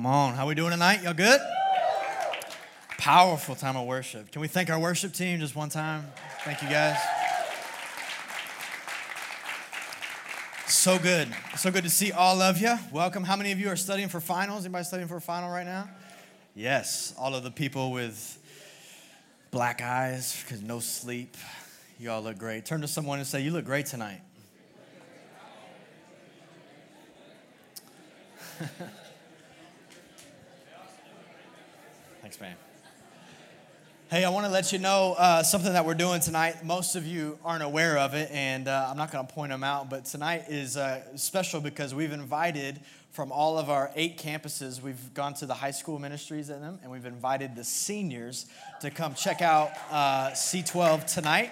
Come on, how we doing tonight? Y'all good? Powerful time of worship. Can we thank our worship team just one time? Thank you guys. So good. So good to see all of you. Welcome. How many of you are studying for finals? Anybody studying for a final right now? Yes, all of the people with black eyes because no sleep. You all look great. Turn to someone and say, You look great tonight. Thanks, man. Hey, I want to let you know uh, something that we're doing tonight. Most of you aren't aware of it, and uh, I'm not going to point them out, but tonight is uh, special because we've invited from all of our eight campuses, we've gone to the high school ministries in them, and we've invited the seniors to come check out uh, C12 tonight.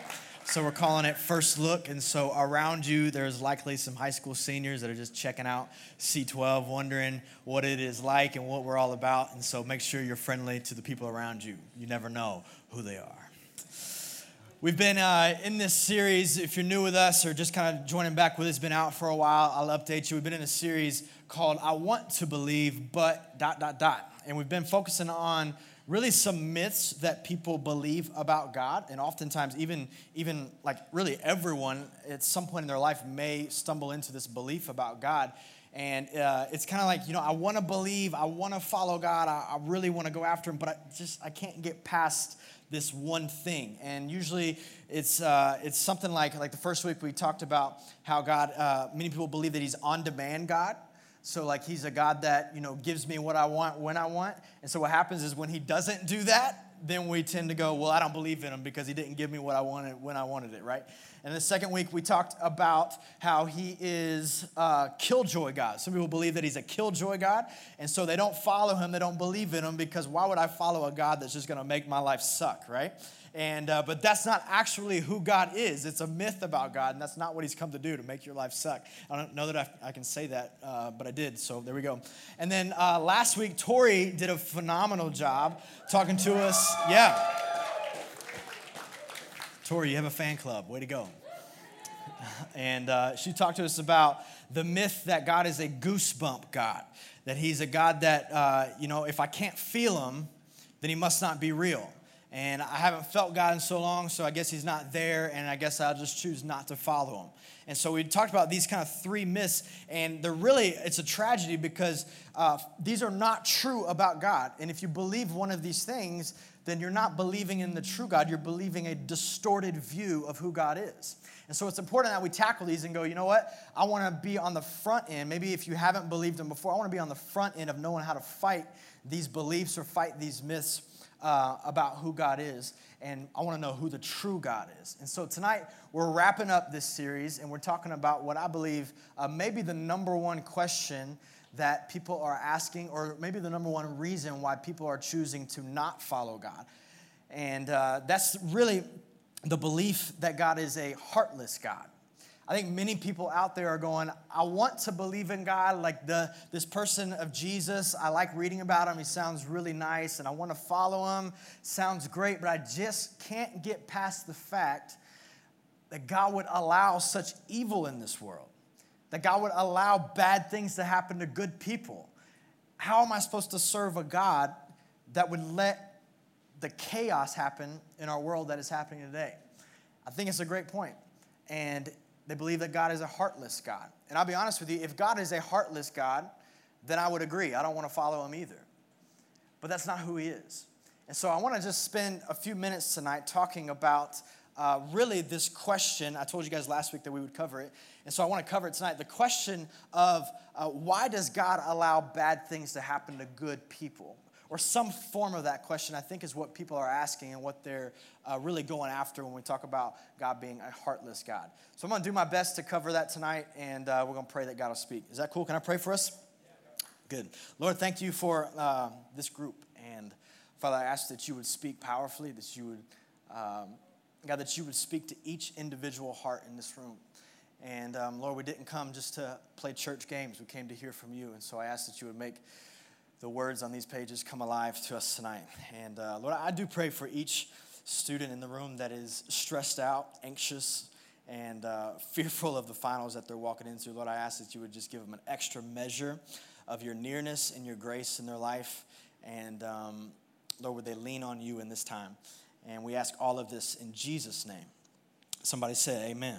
So we're calling it First Look. And so around you, there's likely some high school seniors that are just checking out C12, wondering what it is like and what we're all about. And so make sure you're friendly to the people around you. You never know who they are. We've been uh, in this series. If you're new with us or just kind of joining back with us, been out for a while, I'll update you. We've been in a series called I Want to Believe, but dot, dot, dot. And we've been focusing on really some myths that people believe about God, and oftentimes even even like really everyone at some point in their life may stumble into this belief about God. And uh, it's kind of like you know I want to believe, I want to follow God, I, I really want to go after Him, but I just I can't get past this one thing. And usually it's uh, it's something like like the first week we talked about how God. Uh, many people believe that He's on demand God so, like, he's a God that, you know, gives me what I want when I want. And so, what happens is when he doesn't do that, then we tend to go, well, I don't believe in him because he didn't give me what I wanted when I wanted it, right? And the second week, we talked about how he is a killjoy God. Some people believe that he's a killjoy God, and so they don't follow him, they don't believe in him because why would I follow a God that's just gonna make my life suck, right? And, uh, but that's not actually who God is. It's a myth about God, and that's not what He's come to do to make your life suck. I don't know that I, I can say that, uh, but I did, so there we go. And then uh, last week, Tori did a phenomenal job talking to us. Yeah. Tori, you have a fan club. Way to go. And uh, she talked to us about the myth that God is a goosebump God, that He's a God that, uh, you know, if I can't feel Him, then He must not be real and I haven't felt God in so long, so I guess He's not there, and I guess I'll just choose not to follow Him. And so we talked about these kind of three myths, and they're really, it's a tragedy because uh, these are not true about God. And if you believe one of these things, then you're not believing in the true God, you're believing a distorted view of who God is. And so it's important that we tackle these and go, you know what? I want to be on the front end. Maybe if you haven't believed them before, I want to be on the front end of knowing how to fight these beliefs or fight these myths uh, about who God is, and I want to know who the true God is. And so tonight we're wrapping up this series, and we're talking about what I believe uh, maybe the number one question that people are asking, or maybe the number one reason why people are choosing to not follow God. And uh, that's really the belief that God is a heartless God. I think many people out there are going, I want to believe in God, like the this person of Jesus. I like reading about him. He sounds really nice, and I want to follow him. Sounds great, but I just can't get past the fact that God would allow such evil in this world. That God would allow bad things to happen to good people. How am I supposed to serve a God that would let the chaos happen in our world that is happening today? I think it's a great point. And they believe that God is a heartless God. And I'll be honest with you, if God is a heartless God, then I would agree. I don't want to follow him either. But that's not who he is. And so I want to just spend a few minutes tonight talking about uh, really this question. I told you guys last week that we would cover it. And so I want to cover it tonight. The question of uh, why does God allow bad things to happen to good people? Or some form of that question, I think is what people are asking and what they're uh, really going after when we talk about God being a heartless God. So I'm going to do my best to cover that tonight, and uh, we're going to pray that God will speak. Is that cool? Can I pray for us? Good. Lord, thank you for uh, this group. And Father, I ask that you would speak powerfully, that you would, um, God, that you would speak to each individual heart in this room. And um, Lord, we didn't come just to play church games. We came to hear from you. And so I ask that you would make the words on these pages come alive to us tonight. And uh, Lord, I do pray for each student in the room that is stressed out, anxious, and uh, fearful of the finals that they're walking into. Lord, I ask that you would just give them an extra measure of your nearness and your grace in their life. And um, Lord, would they lean on you in this time? And we ask all of this in Jesus' name. Somebody say, Amen.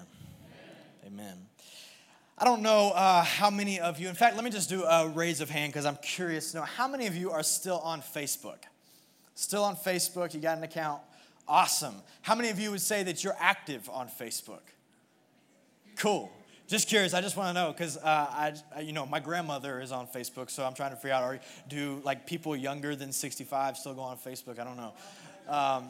Amen. amen. I don't know uh, how many of you, in fact, let me just do a raise of hand because I'm curious to know how many of you are still on Facebook? Still on Facebook, you got an account? Awesome. How many of you would say that you're active on Facebook? Cool. Just curious. I just want to know because uh, I, you know, my grandmother is on Facebook, so I'm trying to figure out: are, do like people younger than 65 still go on Facebook? I don't know. Um,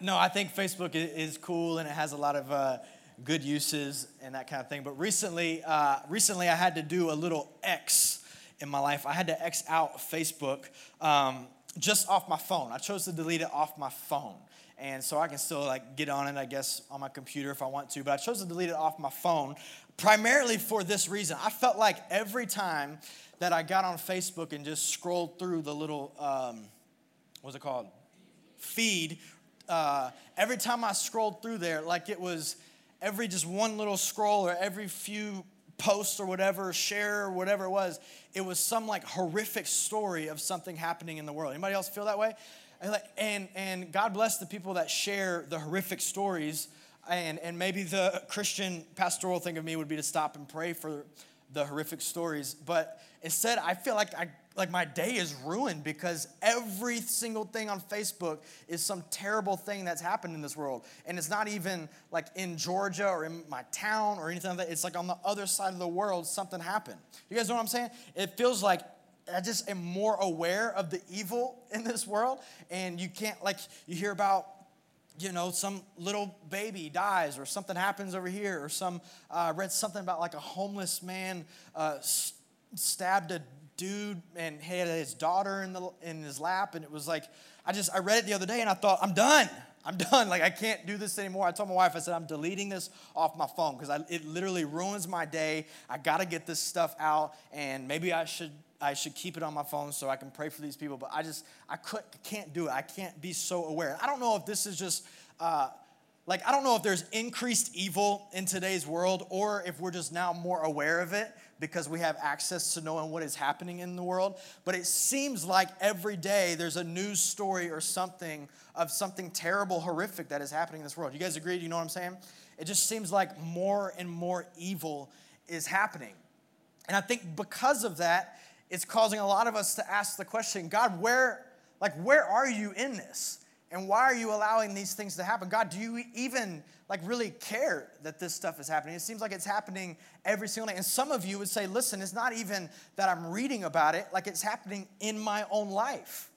no, I think Facebook is cool and it has a lot of uh, good uses and that kind of thing. But recently, uh, recently I had to do a little X in my life. I had to X out Facebook um, just off my phone. I chose to delete it off my phone and so I can still like get on it, I guess, on my computer if I want to. But I chose to delete it off my phone primarily for this reason. I felt like every time that I got on Facebook and just scrolled through the little, um, what's it called, feed. Uh, every time I scrolled through there, like it was every just one little scroll or every few posts or whatever, share or whatever it was, it was some like horrific story of something happening in the world. Anybody else feel that way? And, and, God bless the people that share the horrific stories. And, and maybe the Christian pastoral thing of me would be to stop and pray for the horrific stories. But instead, I feel like I like my day is ruined because every single thing on Facebook is some terrible thing that's happened in this world. And it's not even like in Georgia or in my town or anything like that. It's like on the other side of the world, something happened. You guys know what I'm saying? It feels like I just am more aware of the evil in this world. And you can't, like, you hear about, you know, some little baby dies or something happens over here, or some, uh, read something about like a homeless man uh, stabbed a dude and he had his daughter in, the, in his lap. And it was like, I just, I read it the other day and I thought, I'm done. I'm done. Like, I can't do this anymore. I told my wife, I said, I'm deleting this off my phone because it literally ruins my day. I got to get this stuff out, and maybe I should I should keep it on my phone so I can pray for these people. But I just, I could, can't do it. I can't be so aware. I don't know if this is just, uh, like, I don't know if there's increased evil in today's world or if we're just now more aware of it because we have access to knowing what is happening in the world. But it seems like every day there's a news story or something of something terrible, horrific that is happening in this world. You guys agree? Do you know what I'm saying? It just seems like more and more evil is happening. And I think because of that, it's causing a lot of us to ask the question God, where, like, where are you in this? And why are you allowing these things to happen? God, do you even like really care that this stuff is happening? It seems like it's happening every single day. And some of you would say, listen, it's not even that I'm reading about it, like it's happening in my own life.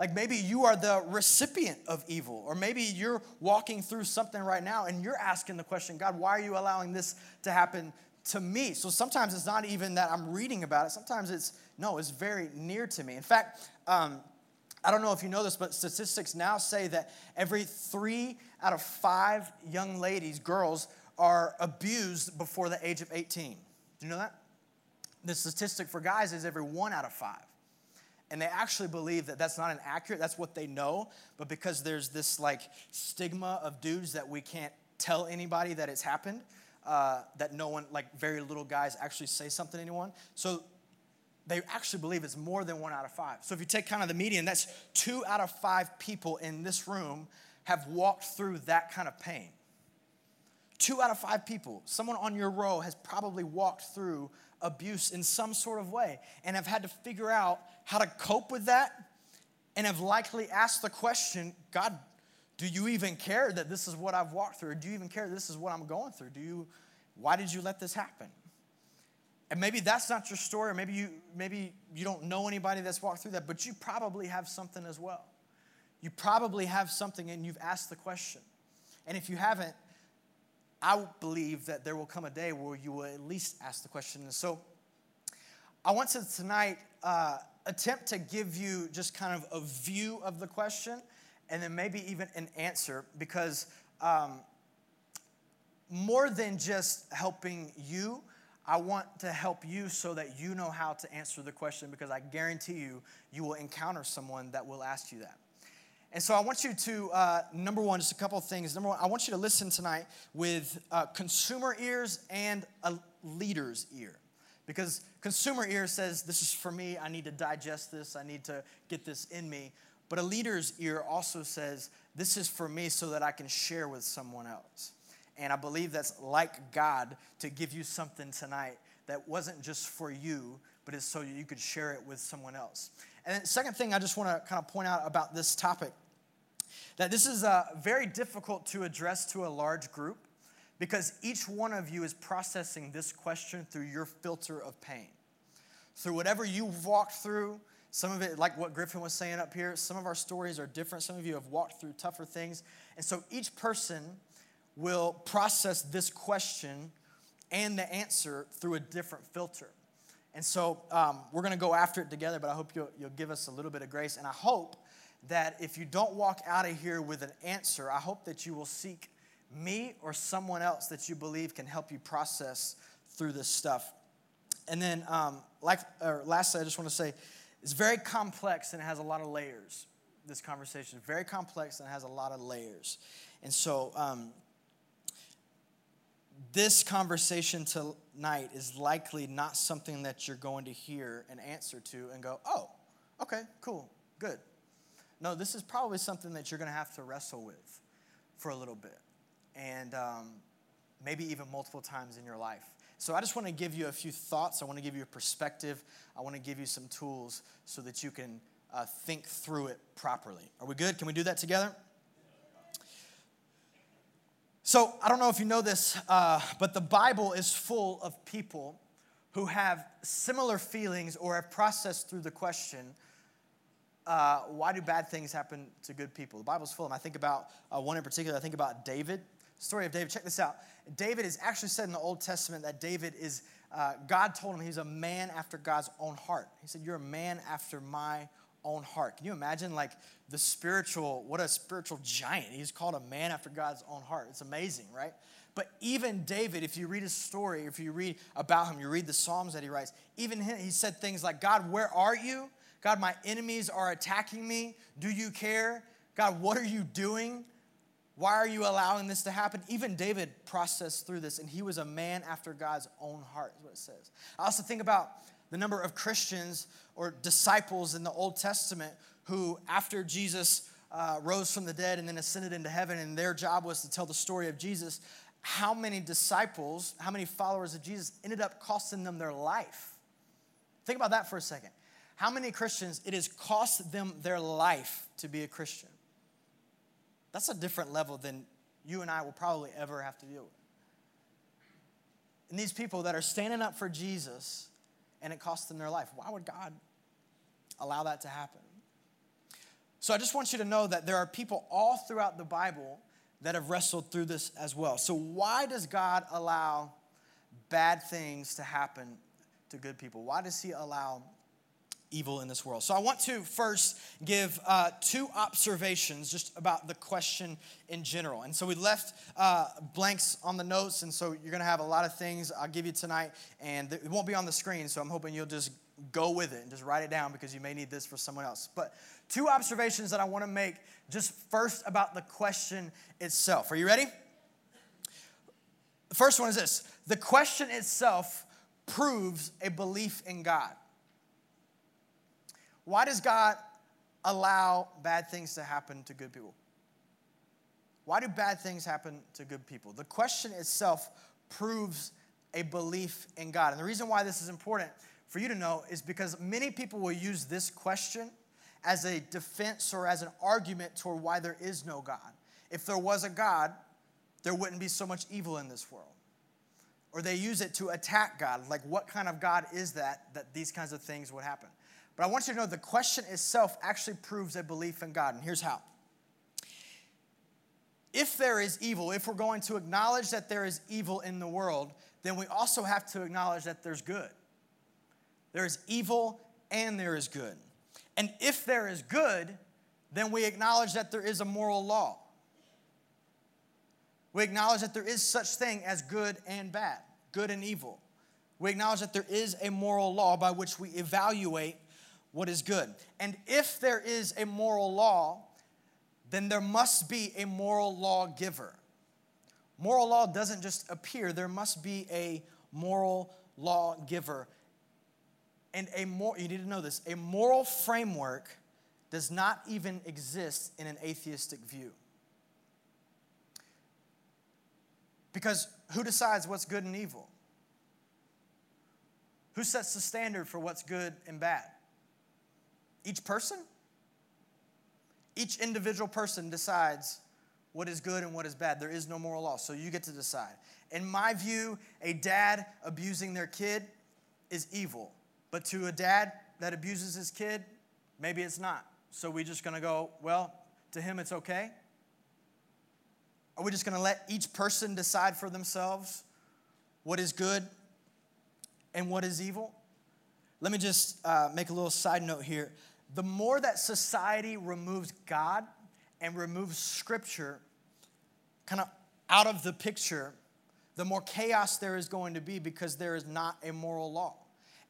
Like maybe you are the recipient of evil, or maybe you're walking through something right now and you're asking the question, God, why are you allowing this to happen to me? So sometimes it's not even that I'm reading about it, sometimes it's no, it's very near to me. In fact, um, I don't know if you know this, but statistics now say that every three out of five young ladies, girls, are abused before the age of 18. Do you know that? The statistic for guys is every one out of five. And they actually believe that that's not an accurate, that's what they know, but because there's this like stigma of dudes that we can't tell anybody that it's happened, uh, that no one, like very little guys actually say something to anyone. So they actually believe it's more than one out of five. So if you take kind of the median, that's two out of five people in this room have walked through that kind of pain. Two out of five people, someone on your row has probably walked through abuse in some sort of way and have had to figure out how to cope with that and have likely asked the question God, do you even care that this is what I've walked through? Do you even care that this is what I'm going through? Do you, why did you let this happen? And maybe that's not your story, or maybe you, maybe you don't know anybody that's walked through that, but you probably have something as well. You probably have something and you've asked the question. And if you haven't, I believe that there will come a day where you will at least ask the question. And so I want to tonight uh, attempt to give you just kind of a view of the question and then maybe even an answer because um, more than just helping you, I want to help you so that you know how to answer the question because I guarantee you, you will encounter someone that will ask you that. And so I want you to, uh, number one, just a couple of things. Number one, I want you to listen tonight with uh, consumer ears and a leader's ear. Because consumer ear says, This is for me. I need to digest this. I need to get this in me. But a leader's ear also says, This is for me so that I can share with someone else. And I believe that's like God to give you something tonight that wasn't just for you, but is so you could share it with someone else. And second thing I just want to kind of point out about this topic that this is uh, very difficult to address to a large group because each one of you is processing this question through your filter of pain. Through whatever you've walked through, some of it, like what Griffin was saying up here, some of our stories are different. Some of you have walked through tougher things. And so each person will process this question and the answer through a different filter. And so um, we're going to go after it together, but I hope you'll, you'll give us a little bit of grace. And I hope that if you don't walk out of here with an answer, I hope that you will seek me or someone else that you believe can help you process through this stuff. And then, um, like, or lastly, I just want to say it's very complex and it has a lot of layers. This conversation is very complex and it has a lot of layers. And so, um, this conversation tonight is likely not something that you're going to hear an answer to and go, oh, okay, cool, good. No, this is probably something that you're going to have to wrestle with for a little bit and um, maybe even multiple times in your life. So I just want to give you a few thoughts. I want to give you a perspective. I want to give you some tools so that you can uh, think through it properly. Are we good? Can we do that together? So, I don't know if you know this, uh, but the Bible is full of people who have similar feelings or have processed through the question uh, why do bad things happen to good people? The Bible's full of them. I think about uh, one in particular, I think about David. Story of David. Check this out. David is actually said in the Old Testament that David is, uh, God told him he's a man after God's own heart. He said, You're a man after my own heart. Can you imagine like the spiritual, what a spiritual giant. He's called a man after God's own heart. It's amazing, right? But even David, if you read his story, if you read about him, you read the Psalms that he writes, even him, he said things like, God, where are you? God, my enemies are attacking me. Do you care? God, what are you doing? Why are you allowing this to happen? Even David processed through this, and he was a man after God's own heart, is what it says. I also think about the number of Christians or disciples in the Old Testament who, after Jesus uh, rose from the dead and then ascended into heaven, and their job was to tell the story of Jesus, how many disciples, how many followers of Jesus ended up costing them their life? Think about that for a second. How many Christians it has cost them their life to be a Christian? That's a different level than you and I will probably ever have to deal with. And these people that are standing up for Jesus and it costs them their life. Why would God allow that to happen? So I just want you to know that there are people all throughout the Bible that have wrestled through this as well. So, why does God allow bad things to happen to good people? Why does He allow evil in this world. So I want to first give uh, two observations just about the question in general. And so we left uh, blanks on the notes, and so you're going to have a lot of things I'll give you tonight, and it won't be on the screen. So I'm hoping you'll just go with it and just write it down because you may need this for someone else. But two observations that I want to make just first about the question itself. Are you ready? The first one is this the question itself proves a belief in God. Why does God allow bad things to happen to good people? Why do bad things happen to good people? The question itself proves a belief in God. And the reason why this is important for you to know is because many people will use this question as a defense or as an argument toward why there is no God. If there was a God, there wouldn't be so much evil in this world. Or they use it to attack God. Like, what kind of God is that that these kinds of things would happen? But I want you to know the question itself actually proves a belief in God. And here's how. If there is evil, if we're going to acknowledge that there is evil in the world, then we also have to acknowledge that there's good. There is evil and there is good. And if there is good, then we acknowledge that there is a moral law. We acknowledge that there is such thing as good and bad, good and evil. We acknowledge that there is a moral law by which we evaluate what is good. And if there is a moral law, then there must be a moral lawgiver. Moral law doesn't just appear, there must be a moral lawgiver. And a more, you need to know this a moral framework does not even exist in an atheistic view. Because who decides what's good and evil? Who sets the standard for what's good and bad? Each person? Each individual person decides what is good and what is bad. There is no moral law, so you get to decide. In my view, a dad abusing their kid is evil. But to a dad that abuses his kid, maybe it's not. So we're just gonna go, well, to him it's okay? Are we just gonna let each person decide for themselves what is good and what is evil? Let me just uh, make a little side note here. The more that society removes God and removes Scripture kind of out of the picture, the more chaos there is going to be because there is not a moral law.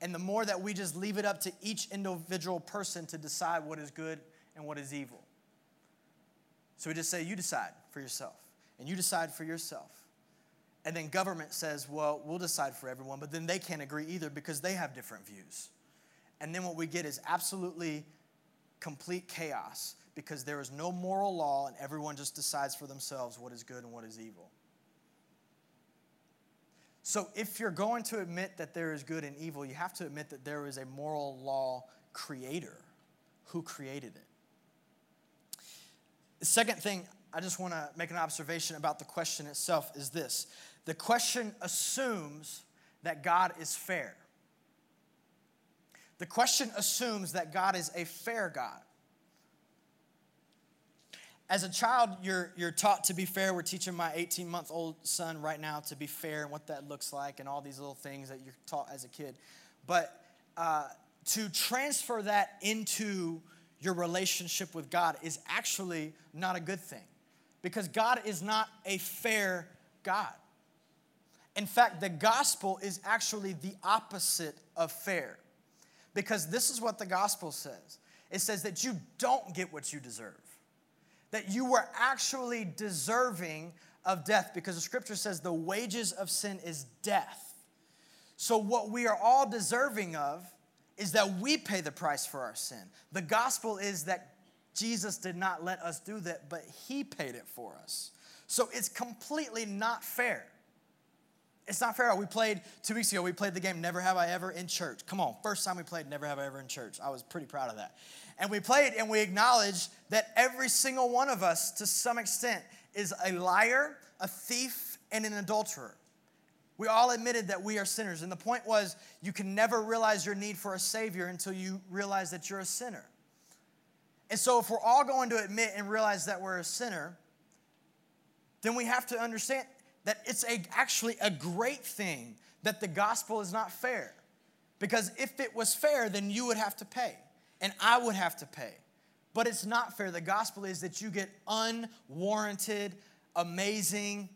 And the more that we just leave it up to each individual person to decide what is good and what is evil. So we just say, you decide for yourself, and you decide for yourself. And then government says, well, we'll decide for everyone, but then they can't agree either because they have different views. And then what we get is absolutely complete chaos because there is no moral law and everyone just decides for themselves what is good and what is evil. So, if you're going to admit that there is good and evil, you have to admit that there is a moral law creator who created it. The second thing I just want to make an observation about the question itself is this the question assumes that God is fair. The question assumes that God is a fair God as a child, you're, you're taught to be fair. We're teaching my 18 month old son right now to be fair and what that looks like and all these little things that you're taught as a kid. But uh, to transfer that into your relationship with God is actually not a good thing because God is not a fair God. In fact, the gospel is actually the opposite of fair because this is what the gospel says it says that you don't get what you deserve that you were actually deserving of death because the scripture says the wages of sin is death. So, what we are all deserving of is that we pay the price for our sin. The gospel is that Jesus did not let us do that, but He paid it for us. So, it's completely not fair. It's not fair. We played two weeks ago, we played the game Never Have I Ever in church. Come on, first time we played Never Have I Ever in church. I was pretty proud of that. And we played and we acknowledged that every single one of us, to some extent, is a liar, a thief, and an adulterer. We all admitted that we are sinners. And the point was, you can never realize your need for a Savior until you realize that you're a sinner. And so, if we're all going to admit and realize that we're a sinner, then we have to understand that it's a, actually a great thing that the gospel is not fair. Because if it was fair, then you would have to pay and I would have to pay. But it's not fair. The gospel is that you get unwarranted, amazing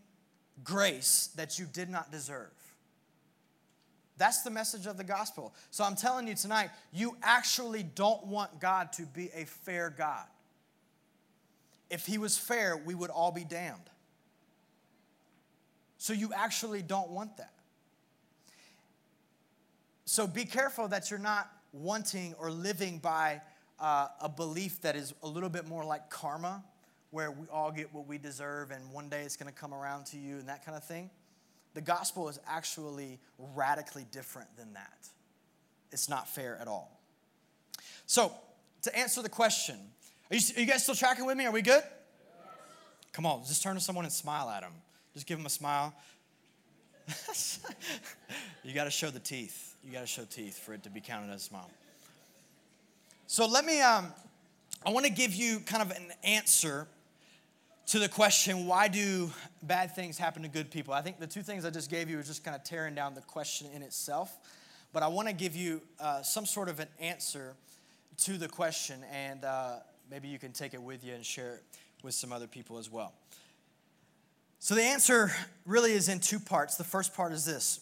grace that you did not deserve. That's the message of the gospel. So I'm telling you tonight, you actually don't want God to be a fair God. If he was fair, we would all be damned. So you actually don't want that. So be careful that you're not wanting or living by uh, a belief that is a little bit more like karma, where we all get what we deserve and one day it's going to come around to you and that kind of thing. The gospel is actually radically different than that. It's not fair at all. So, to answer the question, are you, are you guys still tracking with me? Are we good? Come on, just turn to someone and smile at them. Just give them a smile. you got to show the teeth. You got to show teeth for it to be counted as a smile. So let me, um, I want to give you kind of an answer to the question why do bad things happen to good people? I think the two things I just gave you are just kind of tearing down the question in itself. But I want to give you uh, some sort of an answer to the question, and uh, maybe you can take it with you and share it with some other people as well. So the answer really is in two parts. The first part is this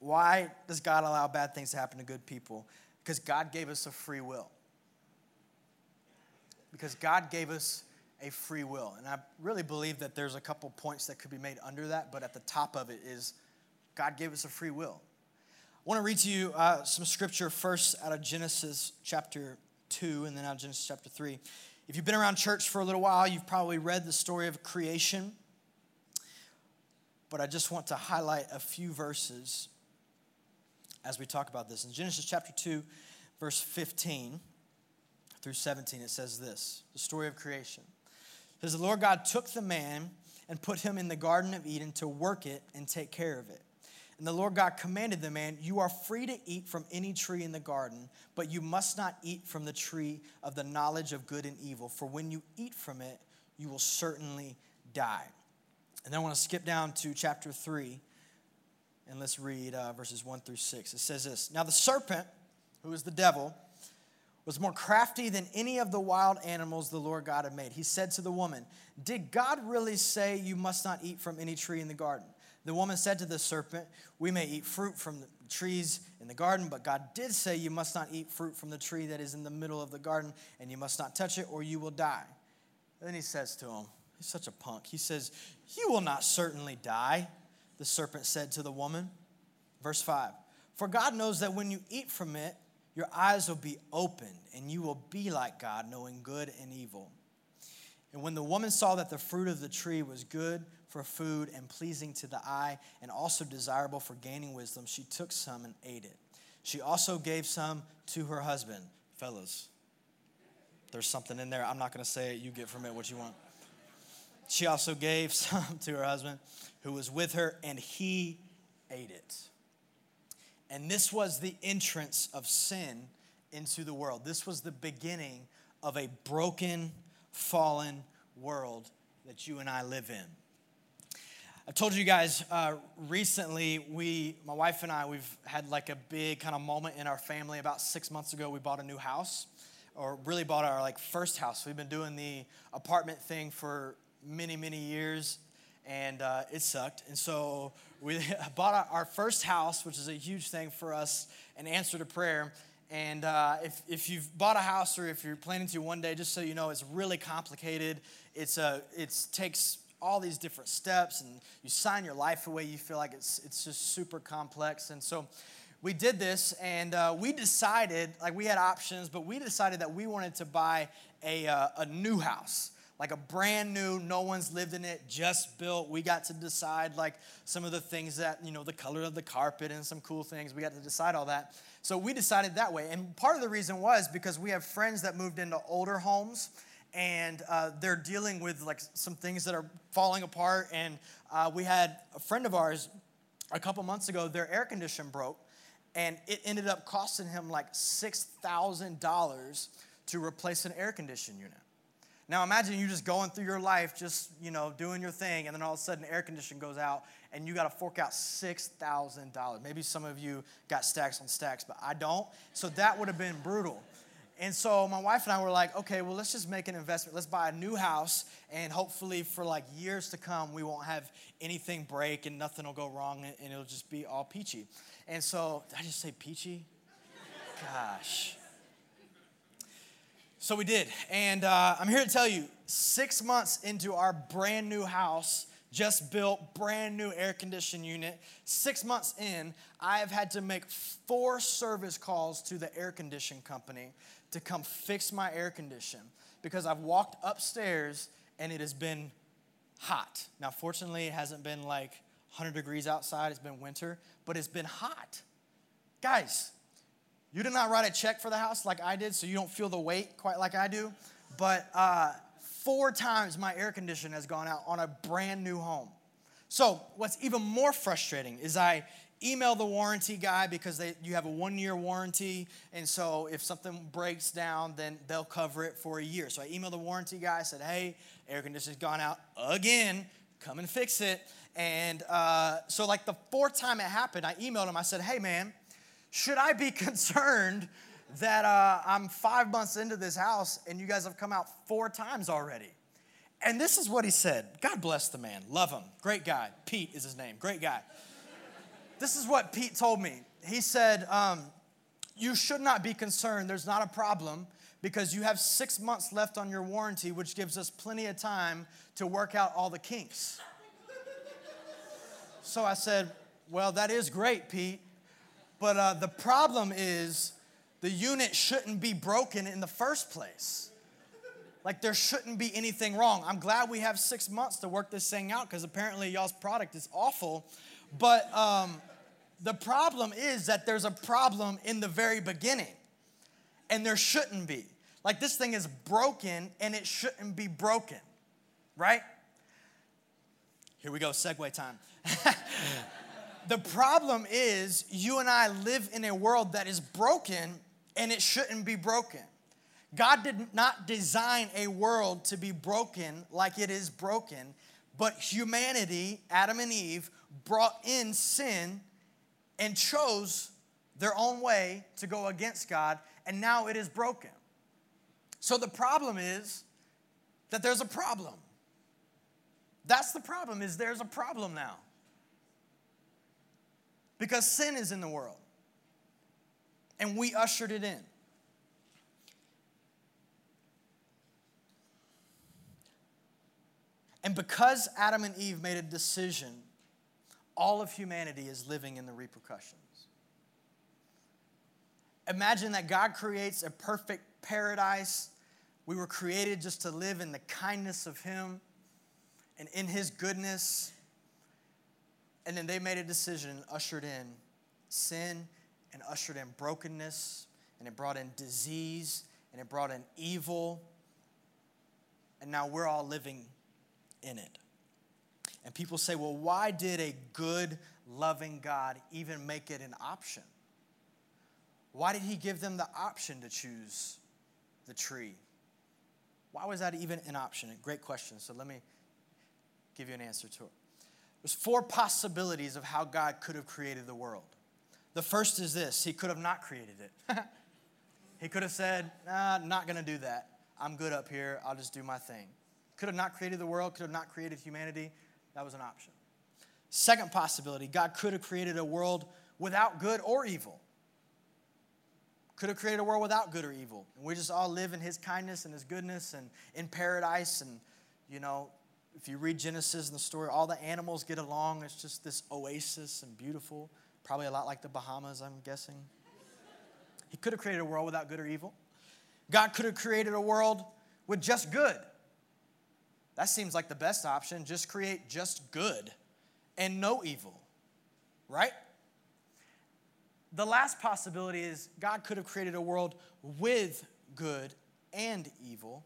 Why does God allow bad things to happen to good people? Because God gave us a free will. Because God gave us a free will. And I really believe that there's a couple points that could be made under that, but at the top of it is God gave us a free will. I want to read to you uh, some scripture first out of Genesis chapter 2 and then out of Genesis chapter 3. If you've been around church for a little while, you've probably read the story of creation. But I just want to highlight a few verses as we talk about this. In Genesis chapter 2, verse 15 through 17, it says this the story of creation. Says, The Lord God took the man and put him in the Garden of Eden to work it and take care of it. And the Lord God commanded the man, You are free to eat from any tree in the garden, but you must not eat from the tree of the knowledge of good and evil, for when you eat from it, you will certainly die. And then I want to skip down to chapter 3, and let's read uh, verses 1 through 6. It says this Now the serpent, who is the devil, was more crafty than any of the wild animals the Lord God had made. He said to the woman, Did God really say you must not eat from any tree in the garden? The woman said to the serpent, We may eat fruit from the trees in the garden, but God did say you must not eat fruit from the tree that is in the middle of the garden, and you must not touch it, or you will die. Then he says to him, He's such a punk. He says, You will not certainly die, the serpent said to the woman. Verse 5 For God knows that when you eat from it, your eyes will be opened, and you will be like God, knowing good and evil. And when the woman saw that the fruit of the tree was good for food and pleasing to the eye, and also desirable for gaining wisdom, she took some and ate it. She also gave some to her husband. Fellas, there's something in there. I'm not going to say it. You get from it what you want. She also gave some to her husband who was with her, and he ate it. And this was the entrance of sin into the world. This was the beginning of a broken, fallen world that you and I live in. I told you guys uh, recently, we, my wife and I, we've had like a big kind of moment in our family. About six months ago, we bought a new house, or really bought our like first house. We've been doing the apartment thing for many, many years, and uh, it sucked. And so we bought our first house, which is a huge thing for us, an answer to prayer. And uh, if, if you've bought a house or if you're planning to one day, just so you know, it's really complicated. It's a, it takes all these different steps and you sign your life away you feel like it's, it's just super complex and so we did this and uh, we decided like we had options but we decided that we wanted to buy a, uh, a new house like a brand new no one's lived in it just built we got to decide like some of the things that you know the color of the carpet and some cool things we got to decide all that so we decided that way and part of the reason was because we have friends that moved into older homes and uh, they're dealing with like some things that are falling apart. And uh, we had a friend of ours a couple months ago, their air conditioner broke, and it ended up costing him like $6,000 to replace an air conditioning unit. Now imagine you're just going through your life, just you know, doing your thing, and then all of a sudden air conditioning goes out, and you got to fork out six thousand dollars. Maybe some of you got stacks on stacks, but I don't. So that would have been brutal. And so my wife and I were like, okay, well, let's just make an investment. Let's buy a new house, and hopefully for like years to come, we won't have anything break and nothing will go wrong, and it'll just be all peachy. And so, did I just say peachy? Gosh. So we did. And uh, I'm here to tell you six months into our brand new house, just built, brand new air conditioning unit. Six months in, I have had to make four service calls to the air conditioning company to come fix my air condition because I've walked upstairs and it has been hot. Now, fortunately, it hasn't been like 100 degrees outside, it's been winter, but it's been hot. Guys, you did not write a check for the house like I did, so you don't feel the weight quite like I do. But uh, four times my air conditioner has gone out on a brand new home. So, what's even more frustrating is I email the warranty guy because they, you have a one year warranty. And so if something breaks down, then they'll cover it for a year. So I emailed the warranty guy, said, hey, air conditioner's gone out again, come and fix it. And uh, so, like the fourth time it happened, I emailed him. I said, hey, man, should I be concerned that uh, I'm five months into this house and you guys have come out four times already? And this is what he said. God bless the man. Love him. Great guy. Pete is his name. Great guy. This is what Pete told me. He said, um, You should not be concerned. There's not a problem because you have six months left on your warranty, which gives us plenty of time to work out all the kinks. so I said, Well, that is great, Pete. But uh, the problem is the unit shouldn't be broken in the first place. Like there shouldn't be anything wrong. I'm glad we have six months to work this thing out because apparently y'all's product is awful. But um, the problem is that there's a problem in the very beginning, and there shouldn't be. Like this thing is broken and it shouldn't be broken, right? Here we go, segue time. the problem is you and I live in a world that is broken and it shouldn't be broken. God did not design a world to be broken like it is broken, but humanity, Adam and Eve, brought in sin and chose their own way to go against God, and now it is broken. So the problem is that there's a problem. That's the problem is there's a problem now. Because sin is in the world. And we ushered it in. And because Adam and Eve made a decision, all of humanity is living in the repercussions. Imagine that God creates a perfect paradise. We were created just to live in the kindness of Him and in His goodness. And then they made a decision, ushered in sin, and ushered in brokenness, and it brought in disease, and it brought in evil. And now we're all living in it. And people say, well, why did a good, loving God even make it an option? Why did he give them the option to choose the tree? Why was that even an option? Great question. So let me give you an answer to it. There's four possibilities of how God could have created the world. The first is this He could have not created it. he could have said, nah, not to do that. I'm good up here. I'll just do my thing. Could have not created the world, could have not created humanity. That was an option. Second possibility God could have created a world without good or evil. Could have created a world without good or evil. And we just all live in His kindness and His goodness and in paradise. And, you know, if you read Genesis and the story, all the animals get along. It's just this oasis and beautiful. Probably a lot like the Bahamas, I'm guessing. He could have created a world without good or evil. God could have created a world with just good. That seems like the best option. Just create just good and no evil, right? The last possibility is God could have created a world with good and evil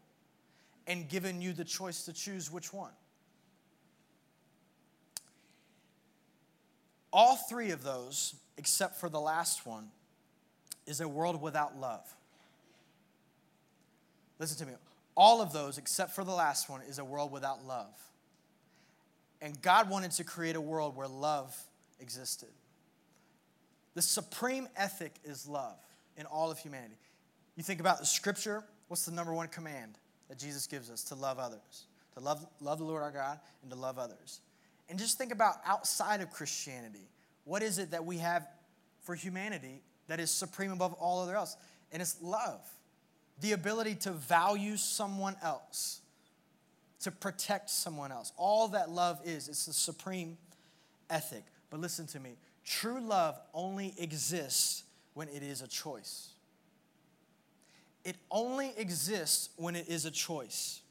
and given you the choice to choose which one. All three of those, except for the last one, is a world without love. Listen to me. All of those, except for the last one, is a world without love. And God wanted to create a world where love existed. The supreme ethic is love in all of humanity. You think about the scripture, what's the number one command that Jesus gives us? To love others, to love, love the Lord our God, and to love others. And just think about outside of Christianity. What is it that we have for humanity that is supreme above all other else? And it's love the ability to value someone else, to protect someone else. All that love is, it's the supreme ethic. But listen to me true love only exists when it is a choice. It only exists when it is a choice.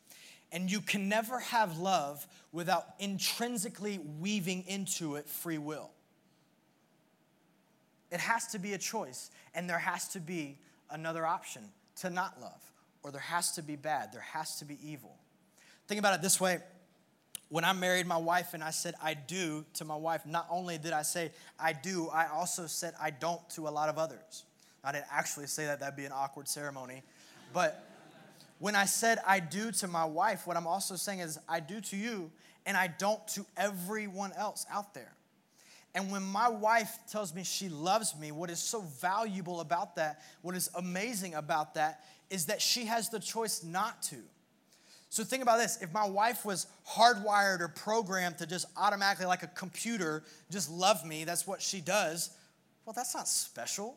And you can never have love without intrinsically weaving into it free will. It has to be a choice, and there has to be another option to not love, or there has to be bad, there has to be evil. Think about it this way. When I married my wife and I said I do to my wife, not only did I say I do, I also said I don't to a lot of others. I didn't actually say that, that'd be an awkward ceremony. But when I said I do to my wife, what I'm also saying is I do to you and I don't to everyone else out there. And when my wife tells me she loves me, what is so valuable about that, what is amazing about that, is that she has the choice not to. So think about this if my wife was hardwired or programmed to just automatically, like a computer, just love me, that's what she does, well, that's not special.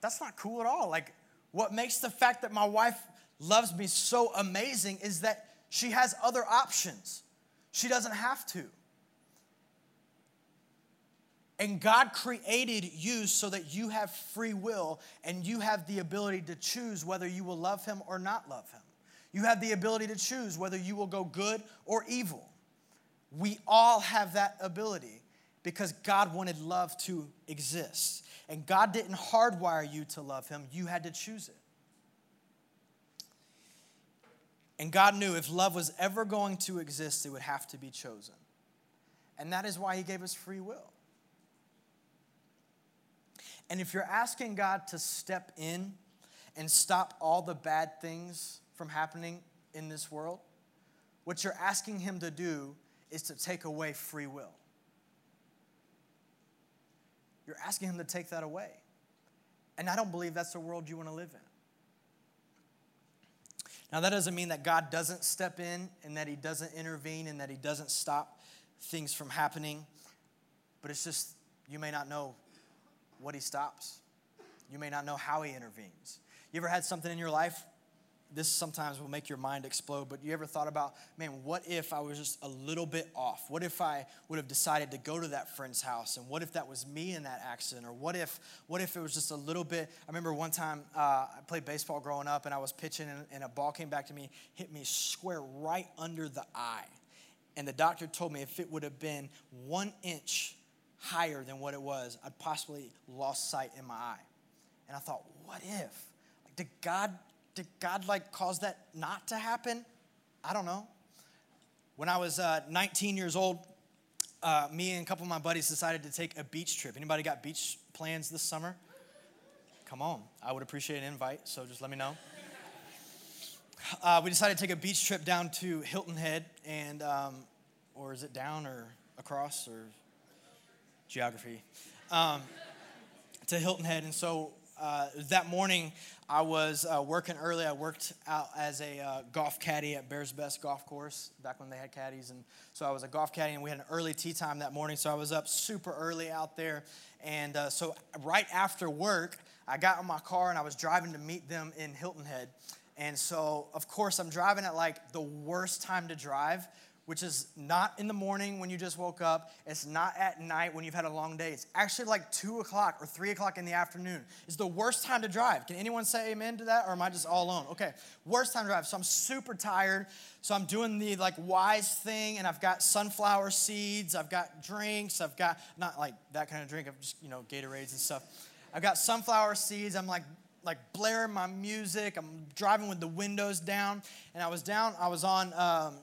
That's not cool at all. Like, what makes the fact that my wife loves me so amazing is that she has other options. She doesn't have to. And God created you so that you have free will and you have the ability to choose whether you will love Him or not love Him. You have the ability to choose whether you will go good or evil. We all have that ability because God wanted love to exist. And God didn't hardwire you to love Him, you had to choose it. And God knew if love was ever going to exist, it would have to be chosen. And that is why He gave us free will. And if you're asking God to step in and stop all the bad things from happening in this world, what you're asking Him to do is to take away free will. You're asking Him to take that away. And I don't believe that's the world you want to live in. Now, that doesn't mean that God doesn't step in and that He doesn't intervene and that He doesn't stop things from happening, but it's just you may not know what He stops. You may not know how He intervenes. You ever had something in your life this sometimes will make your mind explode, but you ever thought about, man, what if I was just a little bit off? What if I would have decided to go to that friend's house? And what if that was me in that accident? Or what if, what if it was just a little bit? I remember one time uh, I played baseball growing up and I was pitching and, and a ball came back to me, hit me square right under the eye. And the doctor told me if it would have been one inch higher than what it was, I'd possibly lost sight in my eye. And I thought, what if? Like, did God did God like cause that not to happen? I don't know. When I was uh, 19 years old, uh, me and a couple of my buddies decided to take a beach trip. Anybody got beach plans this summer? Come on, I would appreciate an invite, so just let me know. Uh, we decided to take a beach trip down to Hilton Head, and um, or is it down or across or geography um, to Hilton Head, and so uh, that morning I was uh, working early. I worked out as a uh, golf caddy at Bears Best Golf Course back when they had caddies. And so I was a golf caddy, and we had an early tee time that morning. So I was up super early out there. And uh, so right after work, I got in my car and I was driving to meet them in Hilton Head. And so, of course, I'm driving at like the worst time to drive which is not in the morning when you just woke up. It's not at night when you've had a long day. It's actually like 2 o'clock or 3 o'clock in the afternoon. It's the worst time to drive. Can anyone say amen to that, or am I just all alone? Okay, worst time to drive. So I'm super tired. So I'm doing the like wise thing, and I've got sunflower seeds, I've got drinks, I've got, not like that kind of drink, I've just, you know, Gatorades and stuff. I've got sunflower seeds. I'm like, like blaring my music. I'm driving with the windows down, and I was down. I was on um,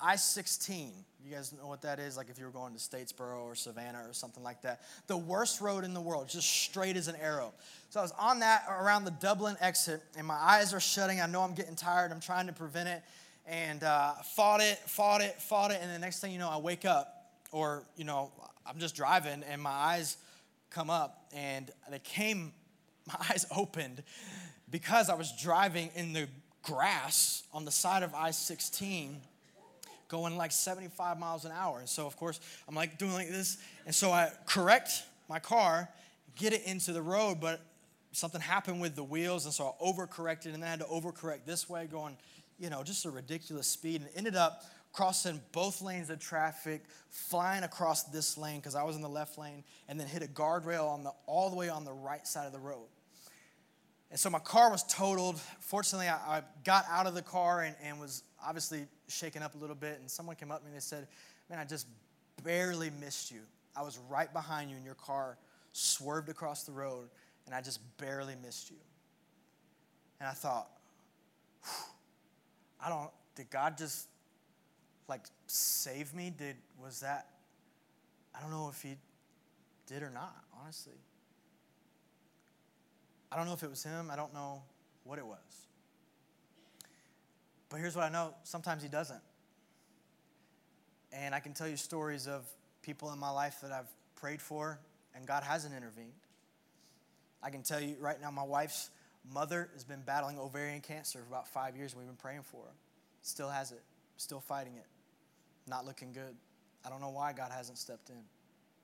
I 16. You guys know what that is? Like if you were going to Statesboro or Savannah or something like that. The worst road in the world, just straight as an arrow. So I was on that around the Dublin exit, and my eyes are shutting. I know I'm getting tired. I'm trying to prevent it. And uh, fought it, fought it, fought it. And the next thing you know, I wake up, or, you know, I'm just driving, and my eyes come up, and they came, my eyes opened because I was driving in the grass on the side of I 16 going like 75 miles an hour. And so, of course, I'm like doing like this. And so I correct my car, get it into the road, but something happened with the wheels. And so I overcorrected and then I had to overcorrect this way, going, you know, just a ridiculous speed. And ended up crossing both lanes of traffic, flying across this lane because I was in the left lane, and then hit a guardrail on the all the way on the right side of the road. And so my car was totaled. Fortunately, I, I got out of the car and, and was obviously shaken up a little bit. And someone came up to me and they said, Man, I just barely missed you. I was right behind you, and your car swerved across the road, and I just barely missed you. And I thought, I don't, did God just like save me? Did, was that, I don't know if He did or not, honestly. I don't know if it was Him, I don't know what it was. But here's what I know sometimes He doesn't. And I can tell you stories of people in my life that I've prayed for and God hasn't intervened. I can tell you right now, my wife's mother has been battling ovarian cancer for about five years, and we've been praying for her. Still has it, still fighting it, not looking good. I don't know why God hasn't stepped in.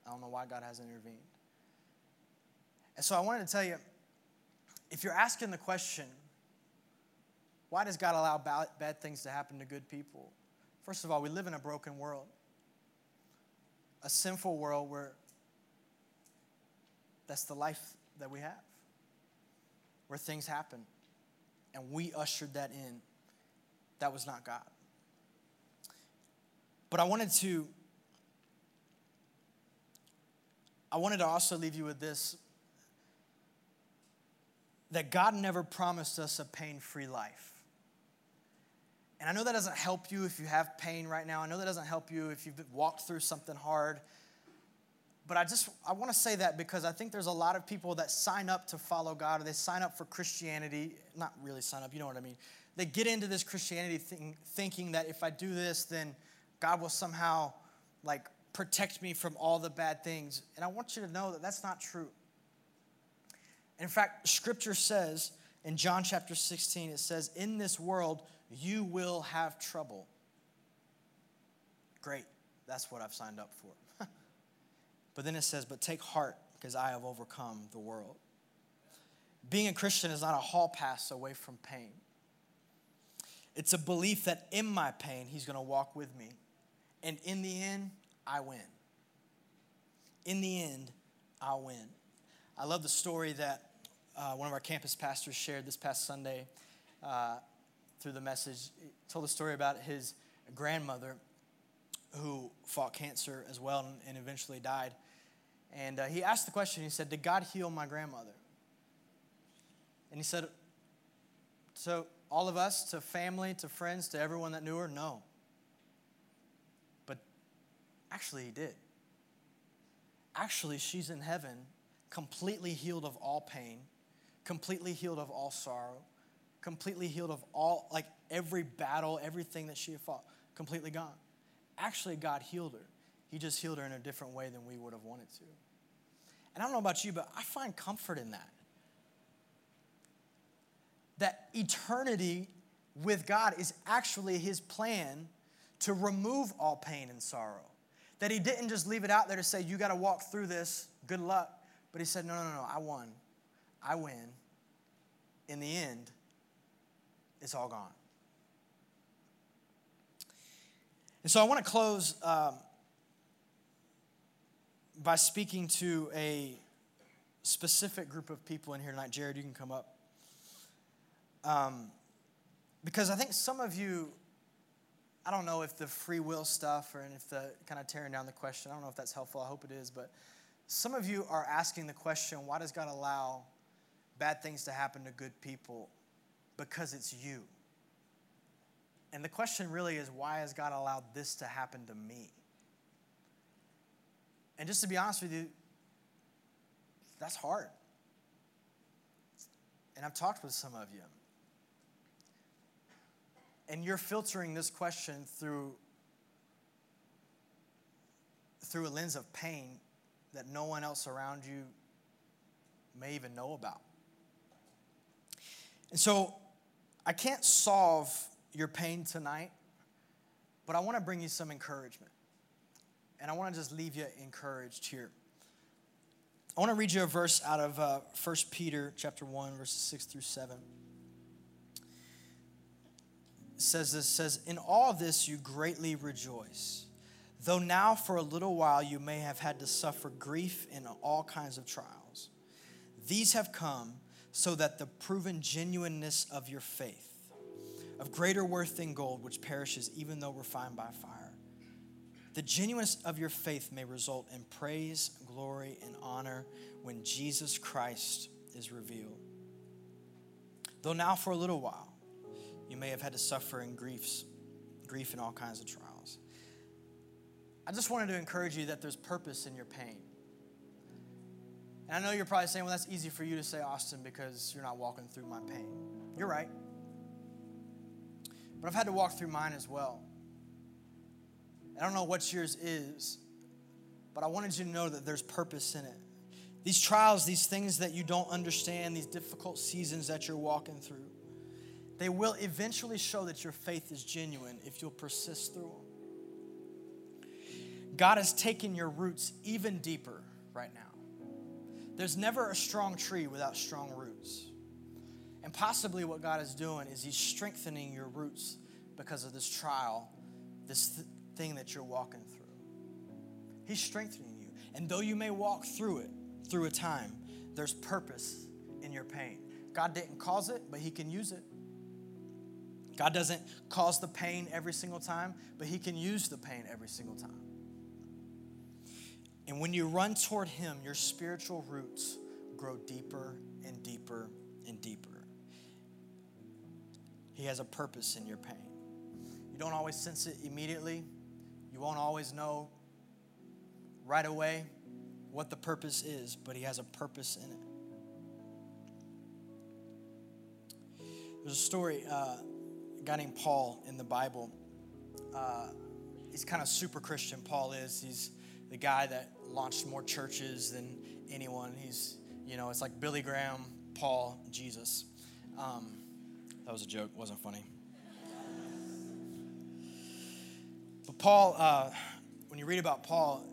I don't know why God hasn't intervened. And so I wanted to tell you if you're asking the question, why does God allow bad, things to happen to good people? First of all, we live in a broken world, a sinful world where That's the life that we have, where things happen. And we ushered that in. That was not God. But I wanted to I wanted to also leave you with this that God never promised us a pain-free life. And I know that doesn't help you if you have pain right now. I know that doesn't help you if you've walked through something hard. But I just I want to say that because I think there's a lot of people that sign up to follow God or they sign up for Christianity, not really sign up, you know what I mean. They get into this Christianity thing thinking that if I do this then God will somehow like protect me from all the bad things. And I want you to know that that's not true. In fact, scripture says in John chapter 16, it says, In this world, you will have trouble. Great. That's what I've signed up for. but then it says, But take heart, because I have overcome the world. Being a Christian is not a hall pass away from pain. It's a belief that in my pain, He's going to walk with me. And in the end, I win. In the end, I'll win. I love the story that uh, one of our campus pastors shared this past Sunday uh, through the message. Told a story about his grandmother who fought cancer as well and, and eventually died. And uh, he asked the question, he said, Did God heal my grandmother? And he said, So, all of us, to family, to friends, to everyone that knew her, no. But actually, he did. Actually, she's in heaven, completely healed of all pain, completely healed of all sorrow, completely healed of all, like every battle, everything that she had fought, completely gone. Actually, God healed her. He just healed her in a different way than we would have wanted to. And I don't know about you, but I find comfort in that. That eternity with God is actually His plan to remove all pain and sorrow. That he didn't just leave it out there to say, you got to walk through this, good luck. But he said, no, no, no, I won. I win. In the end, it's all gone. And so I want to close um, by speaking to a specific group of people in here tonight. Jared, you can come up. Um, because I think some of you I don't know if the free will stuff or if the kind of tearing down the question, I don't know if that's helpful. I hope it is. But some of you are asking the question why does God allow bad things to happen to good people? Because it's you. And the question really is why has God allowed this to happen to me? And just to be honest with you, that's hard. And I've talked with some of you and you're filtering this question through through a lens of pain that no one else around you may even know about. And so I can't solve your pain tonight, but I want to bring you some encouragement. And I want to just leave you encouraged here. I want to read you a verse out of uh, 1 Peter chapter 1, verses 6 through 7 says this says in all this you greatly rejoice though now for a little while you may have had to suffer grief in all kinds of trials these have come so that the proven genuineness of your faith of greater worth than gold which perishes even though refined by fire the genuineness of your faith may result in praise glory and honor when jesus christ is revealed though now for a little while you may have had to suffer in griefs, grief in all kinds of trials. I just wanted to encourage you that there's purpose in your pain. And I know you're probably saying, well, that's easy for you to say, Austin, because you're not walking through my pain. You're right. But I've had to walk through mine as well. I don't know what yours is, but I wanted you to know that there's purpose in it. These trials, these things that you don't understand, these difficult seasons that you're walking through, they will eventually show that your faith is genuine if you'll persist through them. God has taken your roots even deeper right now. There's never a strong tree without strong roots. And possibly what God is doing is He's strengthening your roots because of this trial, this th- thing that you're walking through. He's strengthening you. And though you may walk through it, through a time, there's purpose in your pain. God didn't cause it, but He can use it. God doesn't cause the pain every single time, but He can use the pain every single time. And when you run toward Him, your spiritual roots grow deeper and deeper and deeper. He has a purpose in your pain. You don't always sense it immediately, you won't always know right away what the purpose is, but He has a purpose in it. There's a story, uh, a guy named Paul in the Bible. Uh, he's kind of super Christian, Paul is. He's the guy that launched more churches than anyone. He's, you know, it's like Billy Graham, Paul, Jesus. Um, that was a joke, wasn't funny. But Paul, uh, when you read about Paul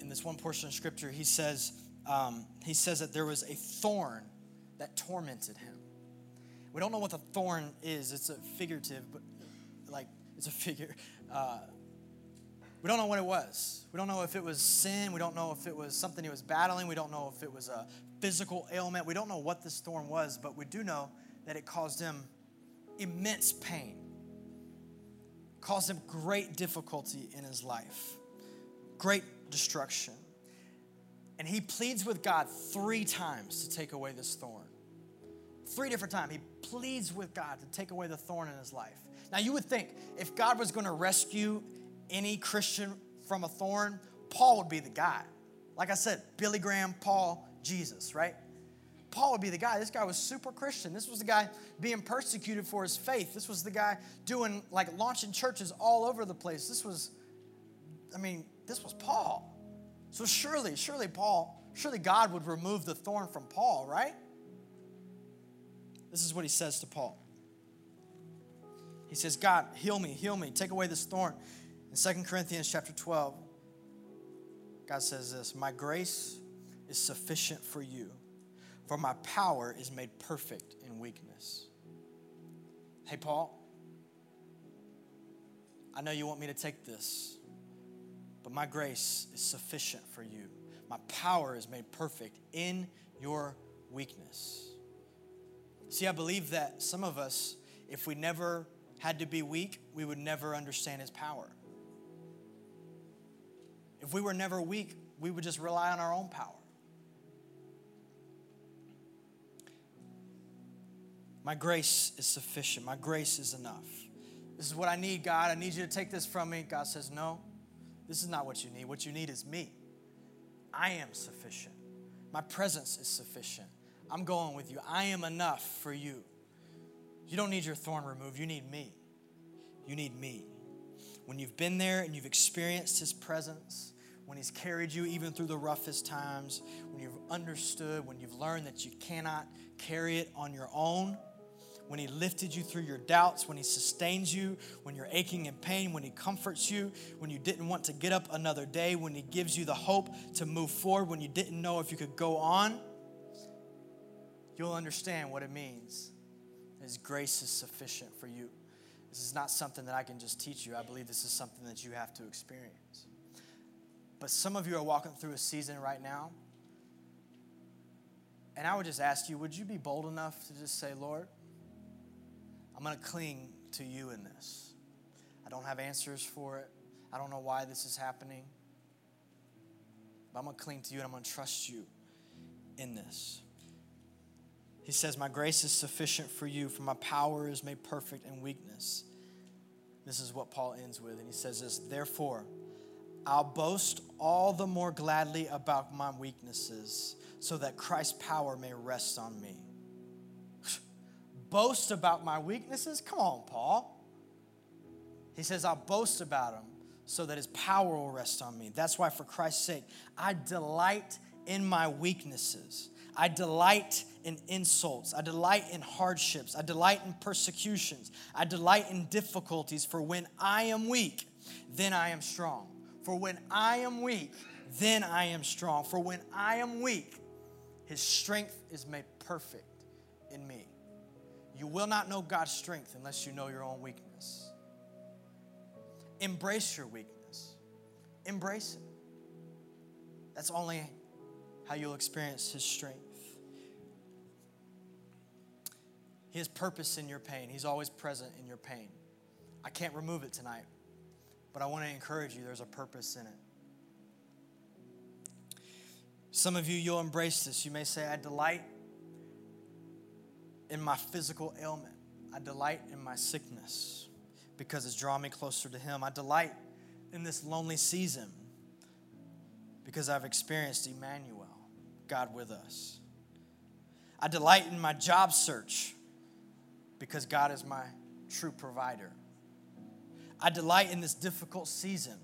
in this one portion of scripture, he says, um, he says that there was a thorn that tormented him. We don't know what the thorn is. It's a figurative, but like it's a figure. Uh, we don't know what it was. We don't know if it was sin. We don't know if it was something he was battling. We don't know if it was a physical ailment. We don't know what this thorn was, but we do know that it caused him immense pain, caused him great difficulty in his life, great destruction. And he pleads with God three times to take away this thorn. Three different times. He pleads with God to take away the thorn in his life. Now, you would think if God was going to rescue any Christian from a thorn, Paul would be the guy. Like I said, Billy Graham, Paul, Jesus, right? Paul would be the guy. This guy was super Christian. This was the guy being persecuted for his faith. This was the guy doing, like, launching churches all over the place. This was, I mean, this was Paul. So surely, surely Paul, surely God would remove the thorn from Paul, right? This is what he says to Paul. He says, God, heal me, heal me, take away this thorn. In 2 Corinthians chapter 12, God says this My grace is sufficient for you, for my power is made perfect in weakness. Hey, Paul, I know you want me to take this, but my grace is sufficient for you. My power is made perfect in your weakness. See, I believe that some of us, if we never had to be weak, we would never understand his power. If we were never weak, we would just rely on our own power. My grace is sufficient. My grace is enough. This is what I need, God. I need you to take this from me. God says, No, this is not what you need. What you need is me. I am sufficient. My presence is sufficient. I'm going with you. I am enough for you. You don't need your thorn removed. You need me. You need me. When you've been there and you've experienced his presence, when he's carried you even through the roughest times, when you've understood, when you've learned that you cannot carry it on your own, when He lifted you through your doubts, when He sustains you, when you're aching in pain, when He comforts you, when you didn't want to get up another day, when He gives you the hope to move forward, when you didn't know if you could go on, you'll understand what it means. His grace is sufficient for you. This is not something that I can just teach you. I believe this is something that you have to experience. But some of you are walking through a season right now. And I would just ask you, would you be bold enough to just say, Lord, I'm going to cling to you in this. I don't have answers for it. I don't know why this is happening. But I'm going to cling to you and I'm going to trust you in this. He says, My grace is sufficient for you, for my power is made perfect in weakness. This is what Paul ends with. And he says this Therefore, I'll boast all the more gladly about my weaknesses, so that Christ's power may rest on me boast about my weaknesses? Come on, Paul. He says, I'll boast about them so that his power will rest on me. That's why, for Christ's sake, I delight in my weaknesses. I delight in insults. I delight in hardships. I delight in persecutions. I delight in difficulties. For when I am weak, then I am strong. For when I am weak, then I am strong. For when I am weak, his strength is made perfect in me. You will not know God's strength unless you know your own weakness. Embrace your weakness. Embrace it. That's only how you'll experience His strength. Has purpose in your pain, He's always present in your pain. I can't remove it tonight, but I want to encourage you there's a purpose in it. Some of you, you'll embrace this. You may say, I delight in my physical ailment, I delight in my sickness because it's drawn me closer to Him. I delight in this lonely season because I've experienced Emmanuel, God with us. I delight in my job search because God is my true provider. I delight in this difficult season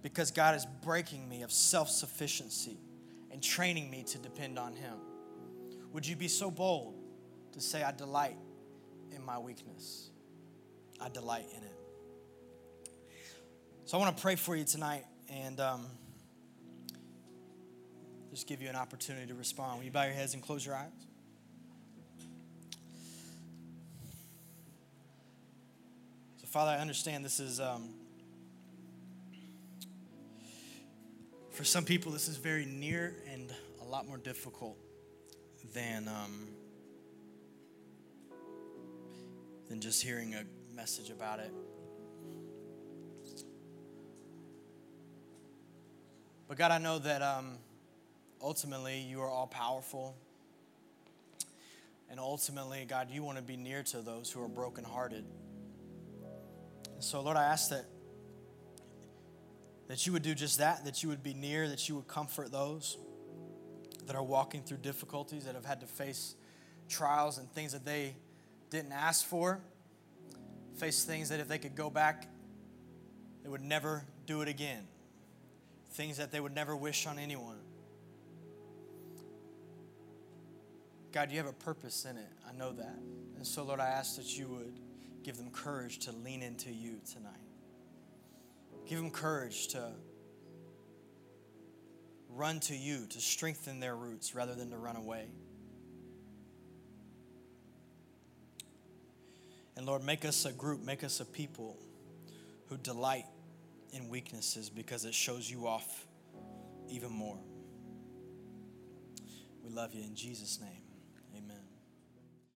because God is breaking me of self sufficiency and training me to depend on Him. Would you be so bold to say, I delight in my weakness? I delight in it. So I want to pray for you tonight and um, just give you an opportunity to respond. Will you bow your heads and close your eyes? Father, I understand this is, um, for some people, this is very near and a lot more difficult than, um, than just hearing a message about it. But God, I know that um, ultimately you are all powerful. And ultimately, God, you want to be near to those who are brokenhearted. So, Lord, I ask that, that you would do just that, that you would be near, that you would comfort those that are walking through difficulties, that have had to face trials and things that they didn't ask for, face things that if they could go back, they would never do it again things that they would never wish on anyone. God, you have a purpose in it. I know that. And so, Lord, I ask that you would give them courage to lean into you tonight. Give them courage to run to you, to strengthen their roots rather than to run away. And Lord, make us a group, make us a people who delight in weaknesses because it shows you off even more. We love you in Jesus' name.